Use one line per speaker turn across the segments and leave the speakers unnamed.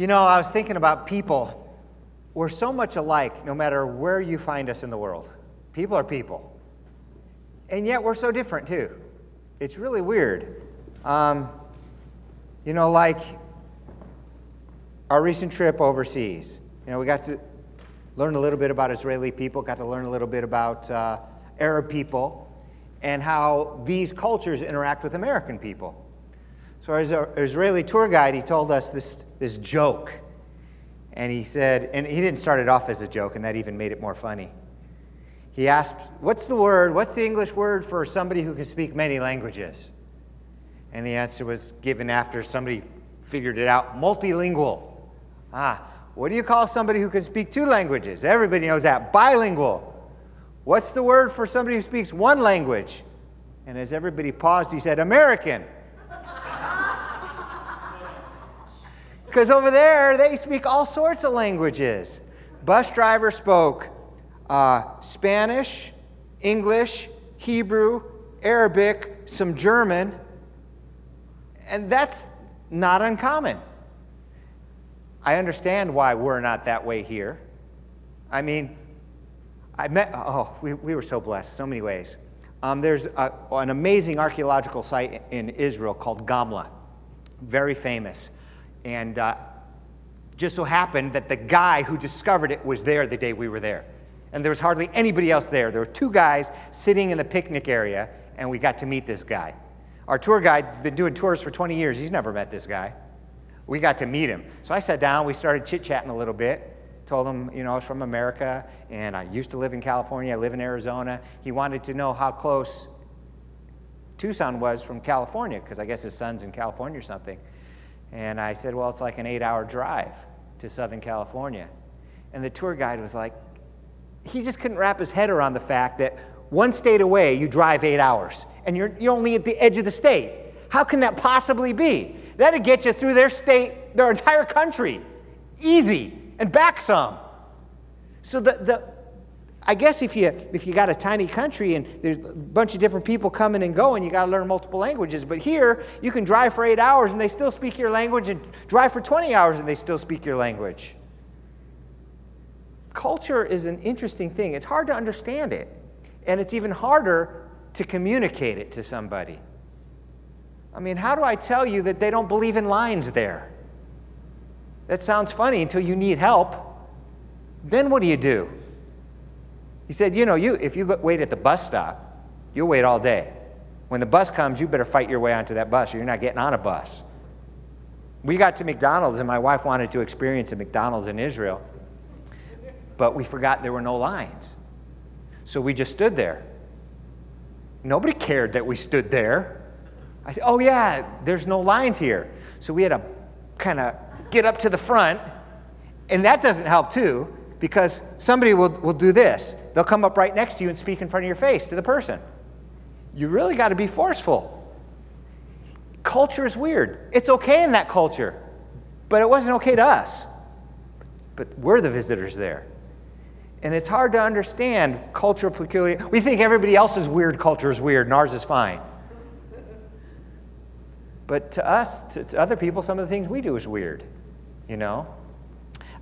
You know, I was thinking about people. We're so much alike no matter where you find us in the world. People are people. And yet we're so different too. It's really weird. Um, you know, like our recent trip overseas. You know, we got to learn a little bit about Israeli people, got to learn a little bit about uh, Arab people, and how these cultures interact with American people. So, as an Israeli tour guide, he told us this, this joke. And he said, and he didn't start it off as a joke, and that even made it more funny. He asked, What's the word, what's the English word for somebody who can speak many languages? And the answer was given after somebody figured it out multilingual. Ah, what do you call somebody who can speak two languages? Everybody knows that. Bilingual. What's the word for somebody who speaks one language? And as everybody paused, he said, American. Because over there, they speak all sorts of languages. Bus driver spoke uh, Spanish, English, Hebrew, Arabic, some German, and that's not uncommon. I understand why we're not that way here. I mean, I met, oh, we, we were so blessed, so many ways. Um, there's a, an amazing archaeological site in Israel called Gamla, very famous. And uh, just so happened that the guy who discovered it was there the day we were there. And there was hardly anybody else there. There were two guys sitting in the picnic area, and we got to meet this guy. Our tour guide's been doing tours for 20 years. He's never met this guy. We got to meet him. So I sat down, we started chit chatting a little bit. Told him, you know, I was from America and I used to live in California, I live in Arizona. He wanted to know how close Tucson was from California, because I guess his son's in California or something. And I said, Well, it's like an eight hour drive to Southern California. And the tour guide was like, He just couldn't wrap his head around the fact that one state away, you drive eight hours, and you're, you're only at the edge of the state. How can that possibly be? That'd get you through their state, their entire country, easy, and back some. So the, the I guess if you if you got a tiny country and there's a bunch of different people coming and going, you got to learn multiple languages. But here, you can drive for eight hours and they still speak your language, and drive for 20 hours and they still speak your language. Culture is an interesting thing. It's hard to understand it, and it's even harder to communicate it to somebody. I mean, how do I tell you that they don't believe in lines there? That sounds funny until you need help. Then what do you do? He said, You know, you, if you wait at the bus stop, you'll wait all day. When the bus comes, you better fight your way onto that bus or you're not getting on a bus. We got to McDonald's, and my wife wanted to experience a McDonald's in Israel, but we forgot there were no lines. So we just stood there. Nobody cared that we stood there. I said, Oh, yeah, there's no lines here. So we had to kind of get up to the front, and that doesn't help too because somebody will, will do this. They'll come up right next to you and speak in front of your face to the person. You really got to be forceful. Culture is weird. It's okay in that culture, but it wasn't okay to us. But we're the visitors there. And it's hard to understand cultural peculiar. We think everybody else's weird culture is weird and ours is fine. But to us, to, to other people, some of the things we do is weird, you know?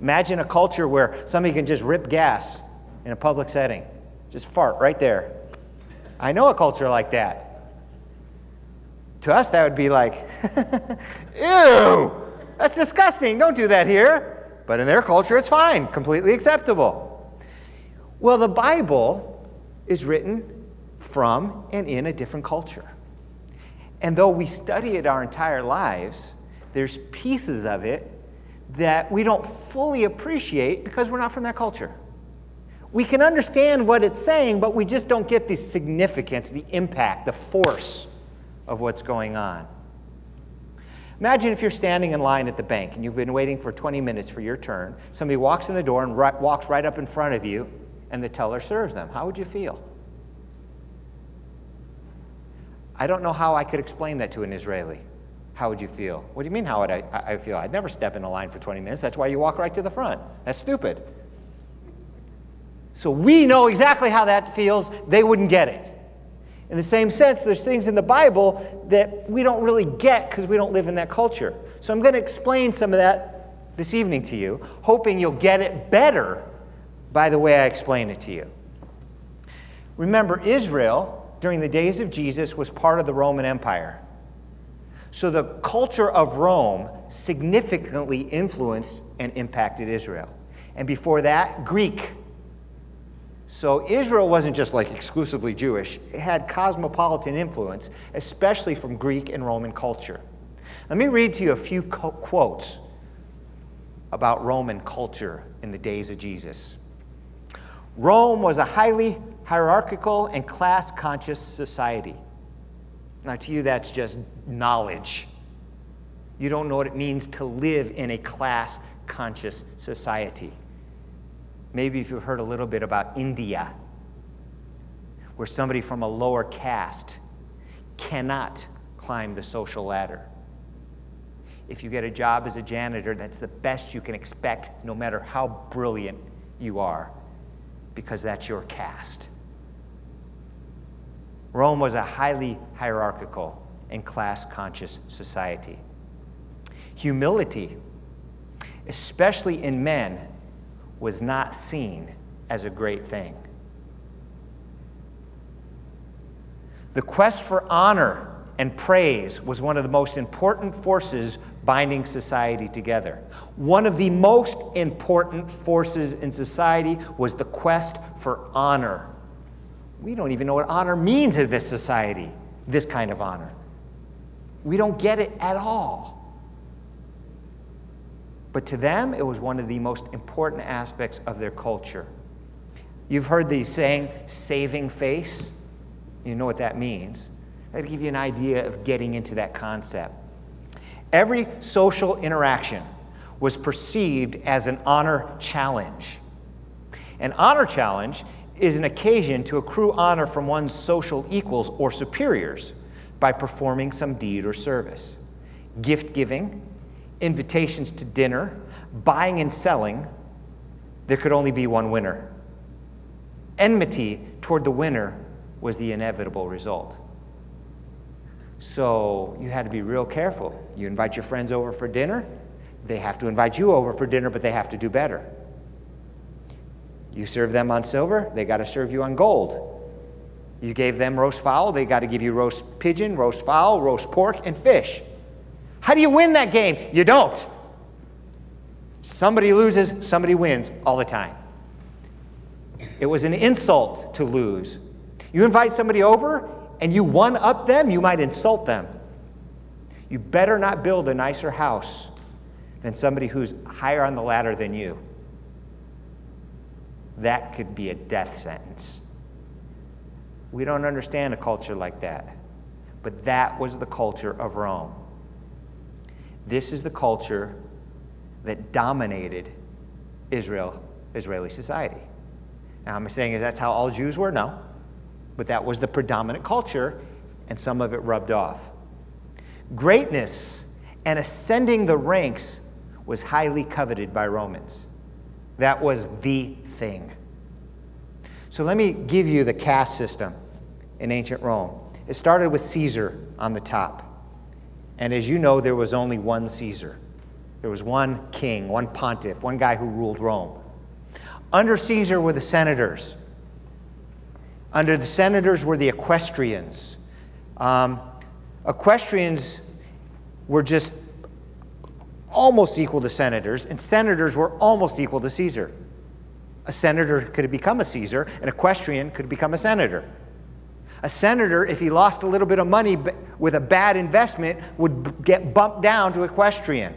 Imagine a culture where somebody can just rip gas in a public setting, just fart right there. I know a culture like that. To us, that would be like, ew, that's disgusting. Don't do that here. But in their culture, it's fine, completely acceptable. Well, the Bible is written from and in a different culture. And though we study it our entire lives, there's pieces of it that we don't fully appreciate because we're not from that culture. We can understand what it's saying, but we just don't get the significance, the impact, the force of what's going on. Imagine if you're standing in line at the bank and you've been waiting for 20 minutes for your turn. Somebody walks in the door and right, walks right up in front of you, and the teller serves them. How would you feel? I don't know how I could explain that to an Israeli. How would you feel? What do you mean, how would I, I feel? I'd never step in a line for 20 minutes. That's why you walk right to the front. That's stupid. So we know exactly how that feels. They wouldn't get it. In the same sense, there's things in the Bible that we don't really get because we don't live in that culture. So I'm going to explain some of that this evening to you, hoping you'll get it better by the way I explain it to you. Remember, Israel, during the days of Jesus, was part of the Roman Empire. So the culture of Rome significantly influenced and impacted Israel. And before that, Greek. So Israel wasn't just like exclusively Jewish, it had cosmopolitan influence, especially from Greek and Roman culture. Let me read to you a few co- quotes about Roman culture in the days of Jesus. Rome was a highly hierarchical and class conscious society. Now, to you, that's just knowledge. You don't know what it means to live in a class conscious society. Maybe if you've heard a little bit about India, where somebody from a lower caste cannot climb the social ladder. If you get a job as a janitor, that's the best you can expect, no matter how brilliant you are, because that's your caste. Rome was a highly hierarchical and class conscious society. Humility, especially in men, was not seen as a great thing. The quest for honor and praise was one of the most important forces binding society together. One of the most important forces in society was the quest for honor. We don't even know what honor means in this society, this kind of honor. We don't get it at all. But to them, it was one of the most important aspects of their culture. You've heard the saying, saving face. You know what that means. That'll give you an idea of getting into that concept. Every social interaction was perceived as an honor challenge. An honor challenge is an occasion to accrue honor from one's social equals or superiors by performing some deed or service. Gift giving, invitations to dinner, buying and selling, there could only be one winner. Enmity toward the winner was the inevitable result. So you had to be real careful. You invite your friends over for dinner, they have to invite you over for dinner, but they have to do better. You serve them on silver, they got to serve you on gold. You gave them roast fowl, they got to give you roast pigeon, roast fowl, roast pork, and fish. How do you win that game? You don't. Somebody loses, somebody wins all the time. It was an insult to lose. You invite somebody over and you one up them, you might insult them. You better not build a nicer house than somebody who's higher on the ladder than you. That could be a death sentence. We don't understand a culture like that. But that was the culture of Rome. This is the culture that dominated Israel, Israeli society. Now, I'm saying that's how all Jews were? No. But that was the predominant culture, and some of it rubbed off. Greatness and ascending the ranks was highly coveted by Romans. That was the thing. So let me give you the caste system in ancient Rome. It started with Caesar on the top. And as you know, there was only one Caesar. There was one king, one pontiff, one guy who ruled Rome. Under Caesar were the senators. Under the senators were the equestrians. Um, equestrians were just almost equal to senators, and senators were almost equal to Caesar. A senator could become a Caesar, an equestrian could become a senator. A senator, if he lost a little bit of money with a bad investment, would get bumped down to equestrian.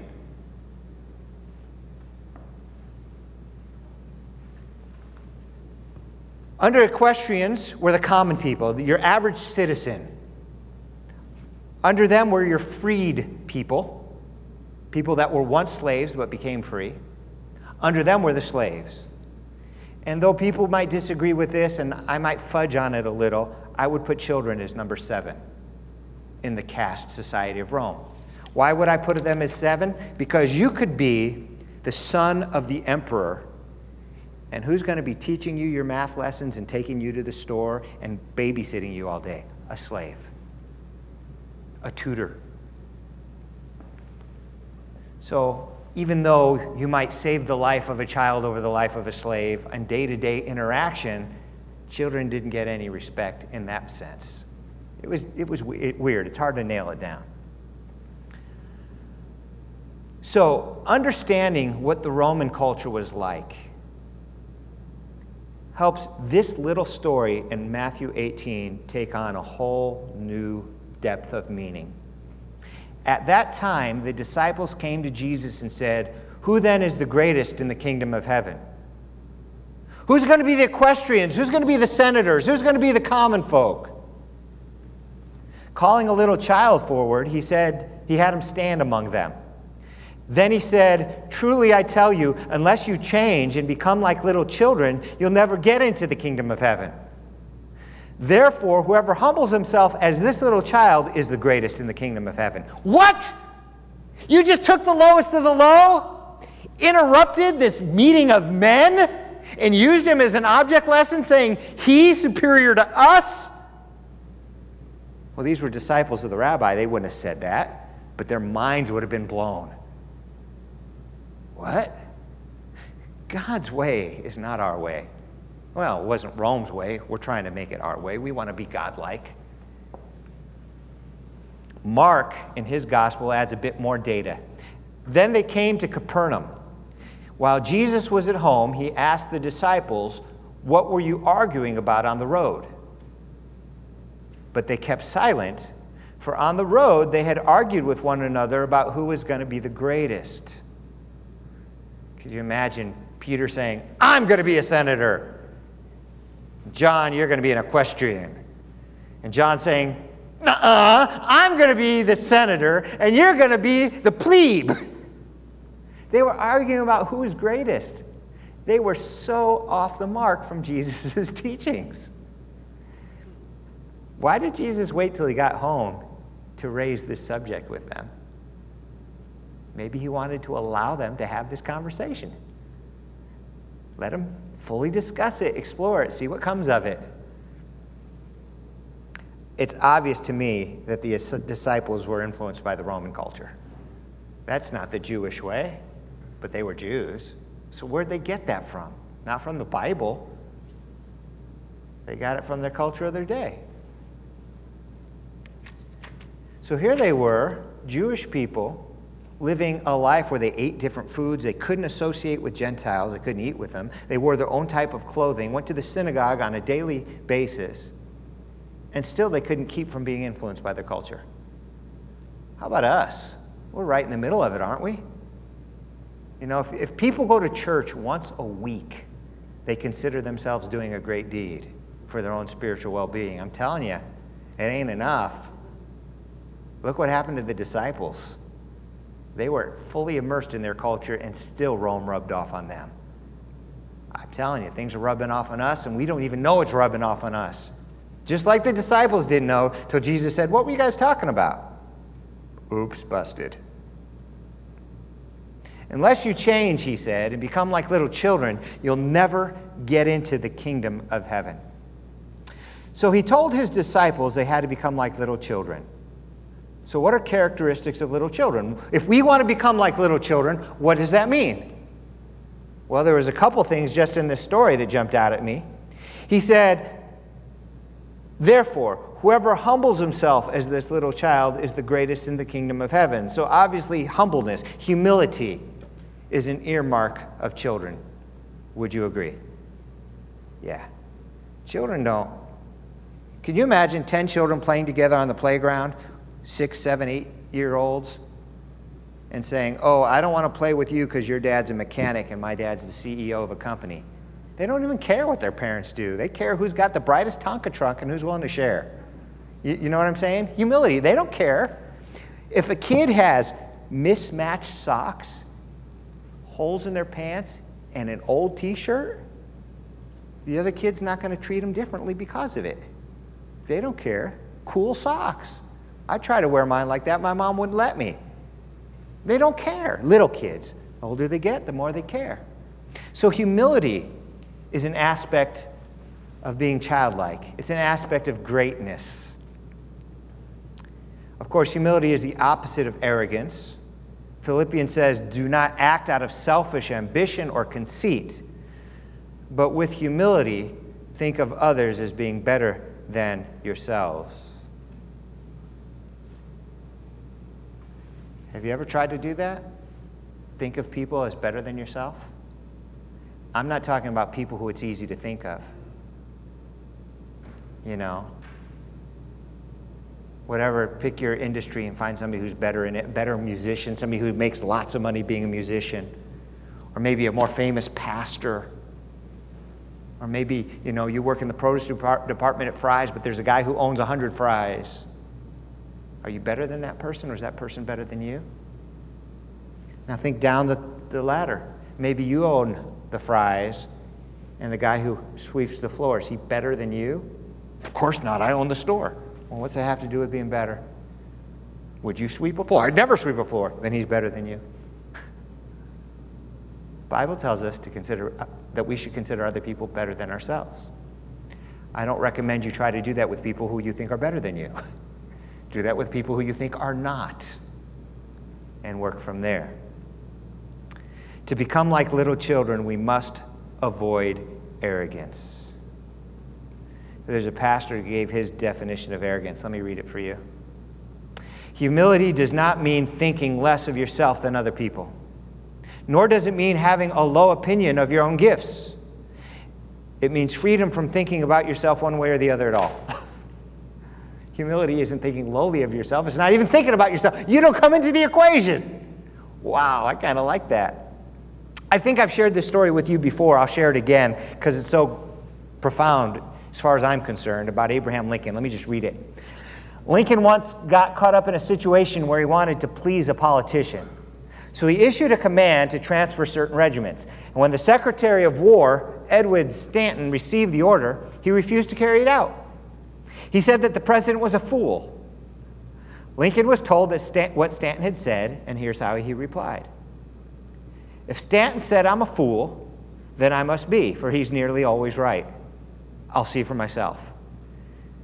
Under equestrians were the common people, your average citizen. Under them were your freed people, people that were once slaves but became free. Under them were the slaves. And though people might disagree with this, and I might fudge on it a little, I would put children as number seven in the caste society of Rome. Why would I put them as seven? Because you could be the son of the emperor and who's going to be teaching you your math lessons and taking you to the store and babysitting you all day? A slave, a tutor. So even though you might save the life of a child over the life of a slave on day to day interaction, children didn't get any respect in that sense. It was, it was weird. It's hard to nail it down. So, understanding what the Roman culture was like helps this little story in Matthew 18 take on a whole new depth of meaning. At that time, the disciples came to Jesus and said, Who then is the greatest in the kingdom of heaven? Who's going to be the equestrians? Who's going to be the senators? Who's going to be the common folk? Calling a little child forward, he said, He had him stand among them. Then he said, Truly I tell you, unless you change and become like little children, you'll never get into the kingdom of heaven. Therefore, whoever humbles himself as this little child is the greatest in the kingdom of heaven. What? You just took the lowest of the low, interrupted this meeting of men, and used him as an object lesson, saying he's superior to us? Well, these were disciples of the rabbi. They wouldn't have said that, but their minds would have been blown. What? God's way is not our way. Well, it wasn't Rome's way. We're trying to make it our way. We want to be godlike. Mark, in his gospel, adds a bit more data. Then they came to Capernaum. While Jesus was at home, he asked the disciples, What were you arguing about on the road? But they kept silent, for on the road they had argued with one another about who was going to be the greatest. Could you imagine Peter saying, I'm going to be a senator? John, you're going to be an equestrian. And John saying, uh uh, I'm going to be the senator, and you're going to be the plebe. they were arguing about who was greatest. They were so off the mark from Jesus' teachings. Why did Jesus wait till he got home to raise this subject with them? Maybe he wanted to allow them to have this conversation. Let them fully discuss it, explore it, see what comes of it. It's obvious to me that the disciples were influenced by the Roman culture. That's not the Jewish way, but they were Jews. So, where'd they get that from? Not from the Bible. They got it from their culture of their day. So, here they were, Jewish people, living a life where they ate different foods. They couldn't associate with Gentiles, they couldn't eat with them. They wore their own type of clothing, went to the synagogue on a daily basis, and still they couldn't keep from being influenced by their culture. How about us? We're right in the middle of it, aren't we? You know, if, if people go to church once a week, they consider themselves doing a great deed for their own spiritual well being. I'm telling you, it ain't enough. Look what happened to the disciples. They were fully immersed in their culture, and still Rome rubbed off on them. I'm telling you, things are rubbing off on us, and we don't even know it's rubbing off on us. Just like the disciples didn't know till Jesus said, What were you guys talking about? Oops, busted. Unless you change, he said, and become like little children, you'll never get into the kingdom of heaven. So he told his disciples they had to become like little children. So, what are characteristics of little children? If we want to become like little children, what does that mean? Well, there was a couple things just in this story that jumped out at me. He said, Therefore, whoever humbles himself as this little child is the greatest in the kingdom of heaven. So, obviously, humbleness, humility is an earmark of children. Would you agree? Yeah. Children don't. Can you imagine 10 children playing together on the playground six, seven, eight year olds and saying, Oh, I don't want to play with you because your dad's a mechanic and my dad's the CEO of a company. They don't even care what their parents do. They care who's got the brightest Tonka truck and who's willing to share. You, you know what I'm saying? Humility. They don't care. If a kid has mismatched socks, holes in their pants, and an old t shirt, the other kid's not going to treat them differently because of it. They don't care. Cool socks. I try to wear mine like that. My mom wouldn't let me. They don't care. Little kids. The older they get, the more they care. So, humility is an aspect of being childlike, it's an aspect of greatness. Of course, humility is the opposite of arrogance. Philippians says, Do not act out of selfish ambition or conceit, but with humility think of others as being better than yourselves. Have you ever tried to do that? Think of people as better than yourself? I'm not talking about people who it's easy to think of. You know, whatever, pick your industry and find somebody who's better in it, better musician, somebody who makes lots of money being a musician, or maybe a more famous pastor. Or maybe, you know, you work in the produce department at Fry's, but there's a guy who owns 100 Fry's. Are you better than that person, or is that person better than you? Now think down the, the ladder. Maybe you own the Fry's, and the guy who sweeps the floor, is he better than you? Of course not. I own the store. Well, what's that have to do with being better? Would you sweep a floor? I'd never sweep a floor. Then he's better than you. Bible tells us to consider uh, that we should consider other people better than ourselves. I don't recommend you try to do that with people who you think are better than you. do that with people who you think are not and work from there. To become like little children, we must avoid arrogance. There's a pastor who gave his definition of arrogance. Let me read it for you. Humility does not mean thinking less of yourself than other people, nor does it mean having a low opinion of your own gifts. It means freedom from thinking about yourself one way or the other at all. Humility isn't thinking lowly of yourself, it's not even thinking about yourself. You don't come into the equation. Wow, I kind of like that. I think I've shared this story with you before. I'll share it again because it's so profound as far as I'm concerned about Abraham Lincoln. Let me just read it. Lincoln once got caught up in a situation where he wanted to please a politician. So he issued a command to transfer certain regiments. And when the Secretary of War, Edward Stanton, received the order, he refused to carry it out. He said that the president was a fool. Lincoln was told that what Stanton had said, and here's how he replied if Stanton said I'm a fool, then I must be, for he's nearly always right. I'll see for myself.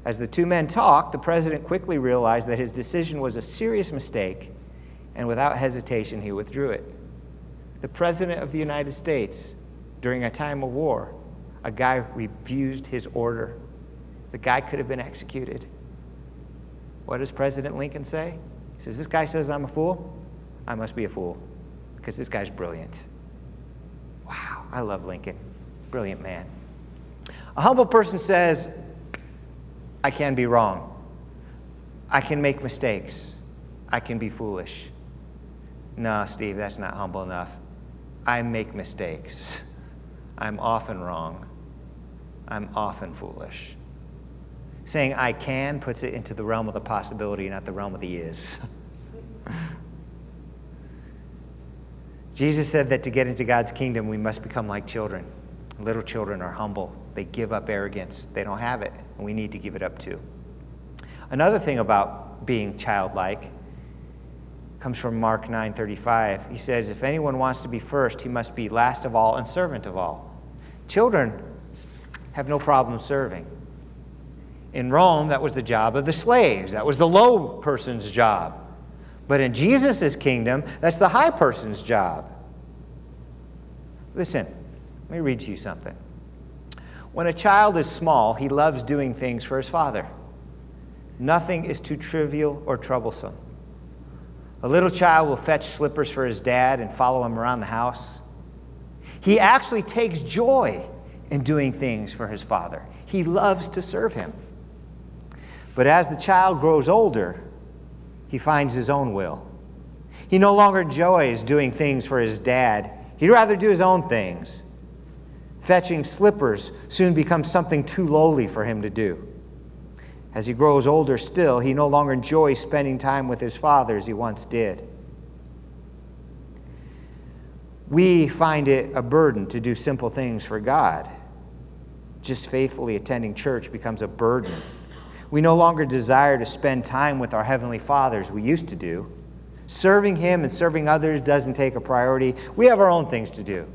As the two men talked, the president quickly realized that his decision was a serious mistake, and without hesitation, he withdrew it. The president of the United States, during a time of war, a guy refused his order. The guy could have been executed. What does President Lincoln say? He says, This guy says I'm a fool. I must be a fool because this guy's brilliant. Wow, I love Lincoln. Brilliant man. A humble person says, I can be wrong. I can make mistakes. I can be foolish. No, Steve, that's not humble enough. I make mistakes. I'm often wrong. I'm often foolish. Saying I can puts it into the realm of the possibility, not the realm of the is. Jesus said that to get into God's kingdom, we must become like children. Little children are humble, they give up arrogance, they don't have it, and we need to give it up too. Another thing about being childlike comes from Mark 9:35. He says, "If anyone wants to be first, he must be last of all and servant of all." Children have no problem serving. In Rome, that was the job of the slaves. That was the low person's job. But in Jesus' kingdom, that's the high person's job. Listen, let me read to you something. When a child is small, he loves doing things for his father. Nothing is too trivial or troublesome. A little child will fetch slippers for his dad and follow him around the house. He actually takes joy in doing things for his father. He loves to serve him. But as the child grows older, he finds his own will. He no longer enjoys doing things for his dad, he'd rather do his own things. Fetching slippers soon becomes something too lowly for him to do. As he grows older still, he no longer enjoys spending time with his father as he once did. We find it a burden to do simple things for God. Just faithfully attending church becomes a burden we no longer desire to spend time with our Heavenly Father as we used to do. Serving Him and serving others doesn't take a priority. We have our own things to do.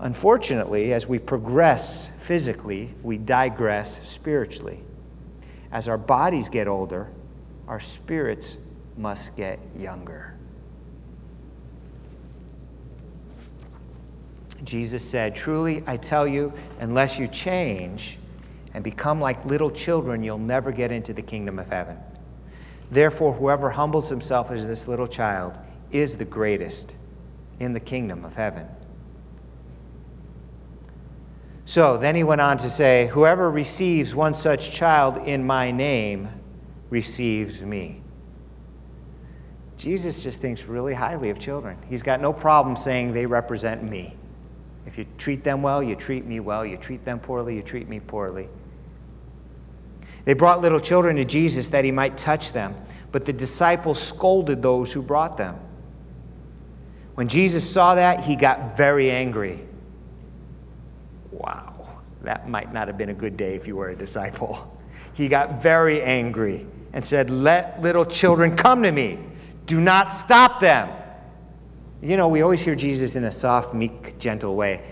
Unfortunately, as we progress physically, we digress spiritually. As our bodies get older, our spirits must get younger. Jesus said, Truly, I tell you, unless you change, and become like little children, you'll never get into the kingdom of heaven. Therefore, whoever humbles himself as this little child is the greatest in the kingdom of heaven. So then he went on to say, Whoever receives one such child in my name receives me. Jesus just thinks really highly of children. He's got no problem saying they represent me. If you treat them well, you treat me well. You treat them poorly, you treat me poorly. They brought little children to Jesus that he might touch them, but the disciples scolded those who brought them. When Jesus saw that, he got very angry. Wow, that might not have been a good day if you were a disciple. He got very angry and said, Let little children come to me. Do not stop them. You know, we always hear Jesus in a soft, meek, gentle way.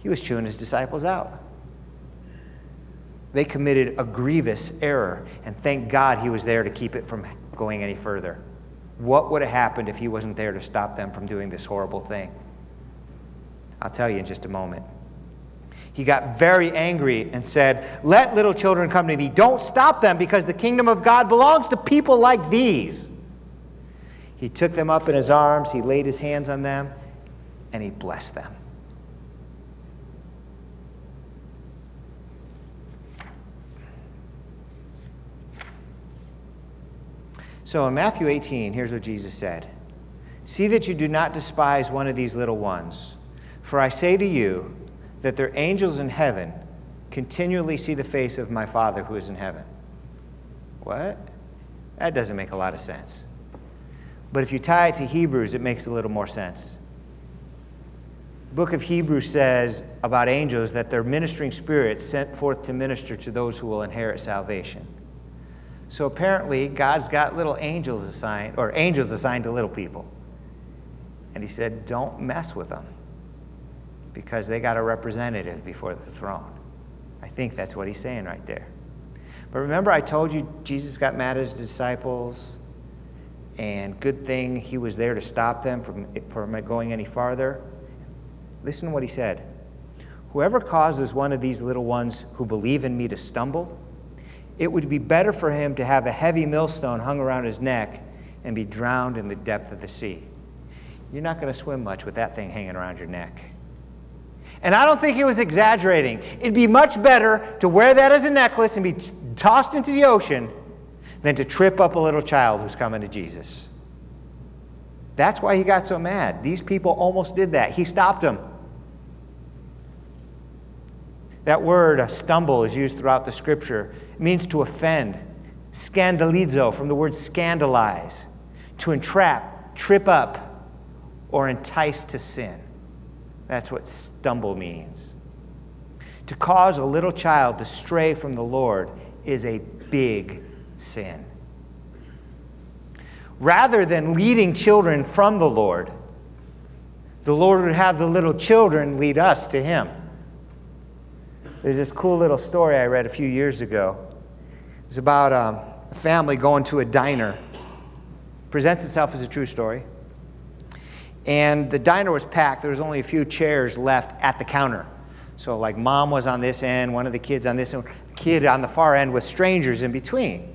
He was chewing his disciples out. They committed a grievous error, and thank God he was there to keep it from going any further. What would have happened if he wasn't there to stop them from doing this horrible thing? I'll tell you in just a moment. He got very angry and said, Let little children come to me. Don't stop them because the kingdom of God belongs to people like these. He took them up in his arms, he laid his hands on them, and he blessed them. So in Matthew 18, here's what Jesus said See that you do not despise one of these little ones, for I say to you that their angels in heaven continually see the face of my Father who is in heaven. What? That doesn't make a lot of sense. But if you tie it to Hebrews, it makes a little more sense. book of Hebrews says about angels that they're ministering spirits sent forth to minister to those who will inherit salvation. So apparently, God's got little angels assigned, or angels assigned to little people. And he said, don't mess with them because they got a representative before the throne. I think that's what he's saying right there. But remember, I told you Jesus got mad at his disciples and good thing he was there to stop them from, from going any farther. Listen to what he said Whoever causes one of these little ones who believe in me to stumble, it would be better for him to have a heavy millstone hung around his neck and be drowned in the depth of the sea. You're not going to swim much with that thing hanging around your neck. And I don't think he was exaggerating. It'd be much better to wear that as a necklace and be tossed into the ocean than to trip up a little child who's coming to Jesus. That's why he got so mad. These people almost did that. He stopped them. That word, uh, stumble, is used throughout the scripture. It means to offend. Scandalizo, from the word scandalize, to entrap, trip up, or entice to sin. That's what stumble means. To cause a little child to stray from the Lord is a big sin. Rather than leading children from the Lord, the Lord would have the little children lead us to Him. There's this cool little story I read a few years ago. It was about um, a family going to a diner. Presents itself as a true story. And the diner was packed. There was only a few chairs left at the counter. So, like, mom was on this end, one of the kids on this end, kid on the far end with strangers in between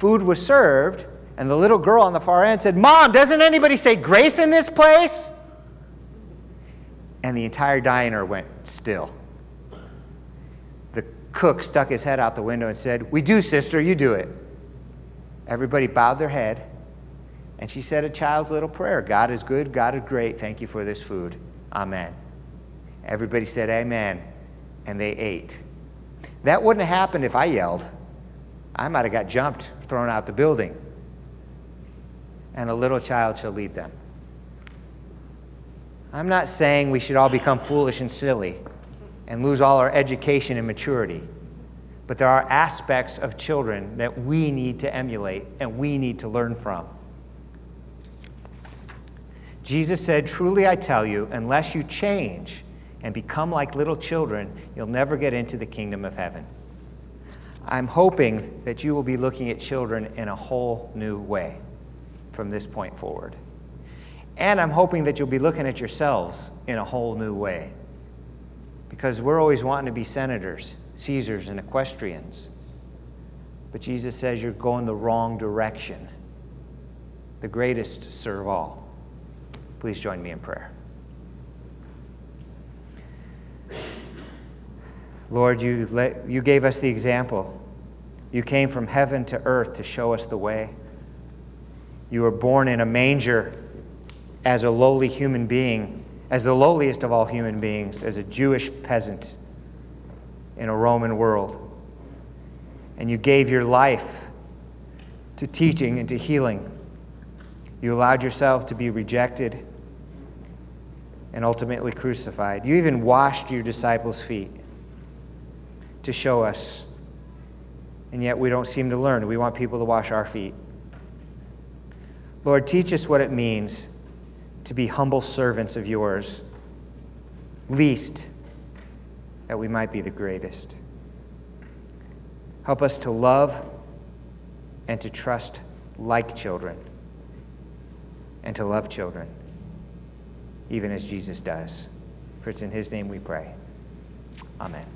food was served, and the little girl on the far end said, Mom, doesn't anybody say grace in this place? And the entire diner went still. Cook stuck his head out the window and said, We do, sister, you do it. Everybody bowed their head, and she said a child's little prayer God is good, God is great, thank you for this food. Amen. Everybody said, Amen, and they ate. That wouldn't have happened if I yelled. I might have got jumped, thrown out the building. And a little child shall lead them. I'm not saying we should all become foolish and silly and lose all our education and maturity. But there are aspects of children that we need to emulate and we need to learn from. Jesus said, Truly I tell you, unless you change and become like little children, you'll never get into the kingdom of heaven. I'm hoping that you will be looking at children in a whole new way from this point forward. And I'm hoping that you'll be looking at yourselves in a whole new way. Because we're always wanting to be senators, Caesars, and equestrians. But Jesus says you're going the wrong direction. The greatest serve all. Please join me in prayer. Lord, you, let, you gave us the example. You came from heaven to earth to show us the way. You were born in a manger as a lowly human being, as the lowliest of all human beings, as a Jewish peasant in a Roman world. And you gave your life to teaching and to healing. You allowed yourself to be rejected and ultimately crucified. You even washed your disciples' feet to show us. And yet we don't seem to learn. We want people to wash our feet. Lord, teach us what it means to be humble servants of yours, least that we might be the greatest. Help us to love and to trust like children and to love children, even as Jesus does. For it's in his name we pray. Amen.